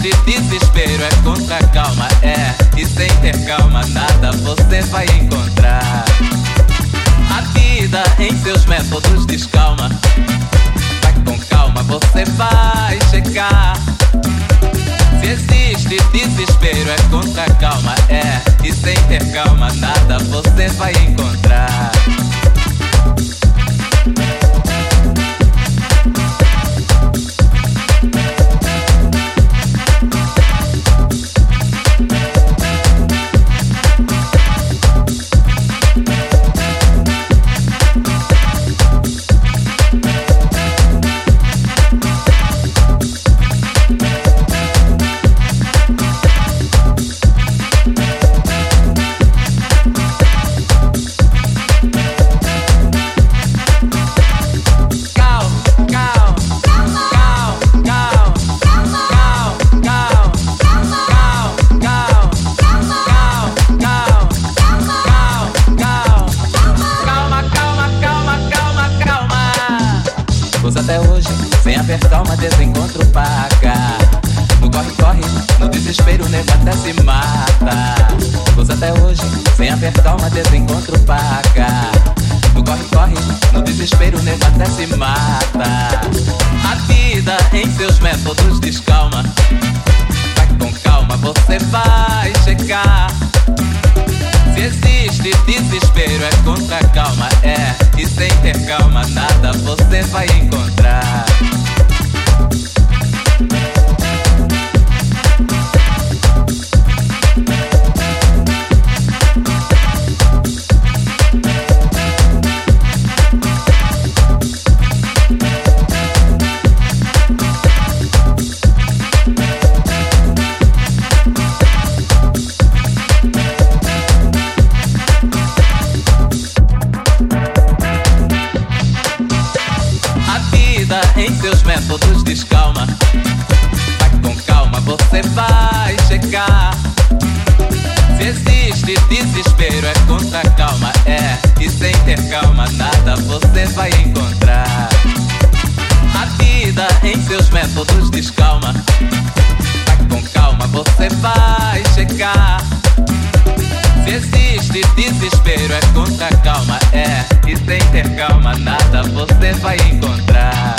existe desespero, é contra a calma, é. E sem ter calma, nada você vai encontrar. A vida em seus métodos descalma. Vai com calma, você vai checar. Se existe desespero, é contra a calma, é. E sem ter calma, nada você vai encontrar. Apertar uma desencontro paga. No corre-corre, no desespero, até se mata. Usa até hoje, sem apertar uma desencontro paga. No corre-corre, no desespero, até se mata. A vida em seus métodos descalma. Vai com calma, você vai chegar. Se existe desespero, é contra a calma, é. E sem ter calma, nada você vai encontrar. Métodos descalma. Vai com calma, você vai chegar. Se existe desespero, é contra a calma, é. E sem ter calma, nada você vai encontrar. A vida em seus métodos descalma. Vai com calma, você vai chegar. Se existe desespero, é contra a calma, é. E sem ter calma, nada você vai encontrar.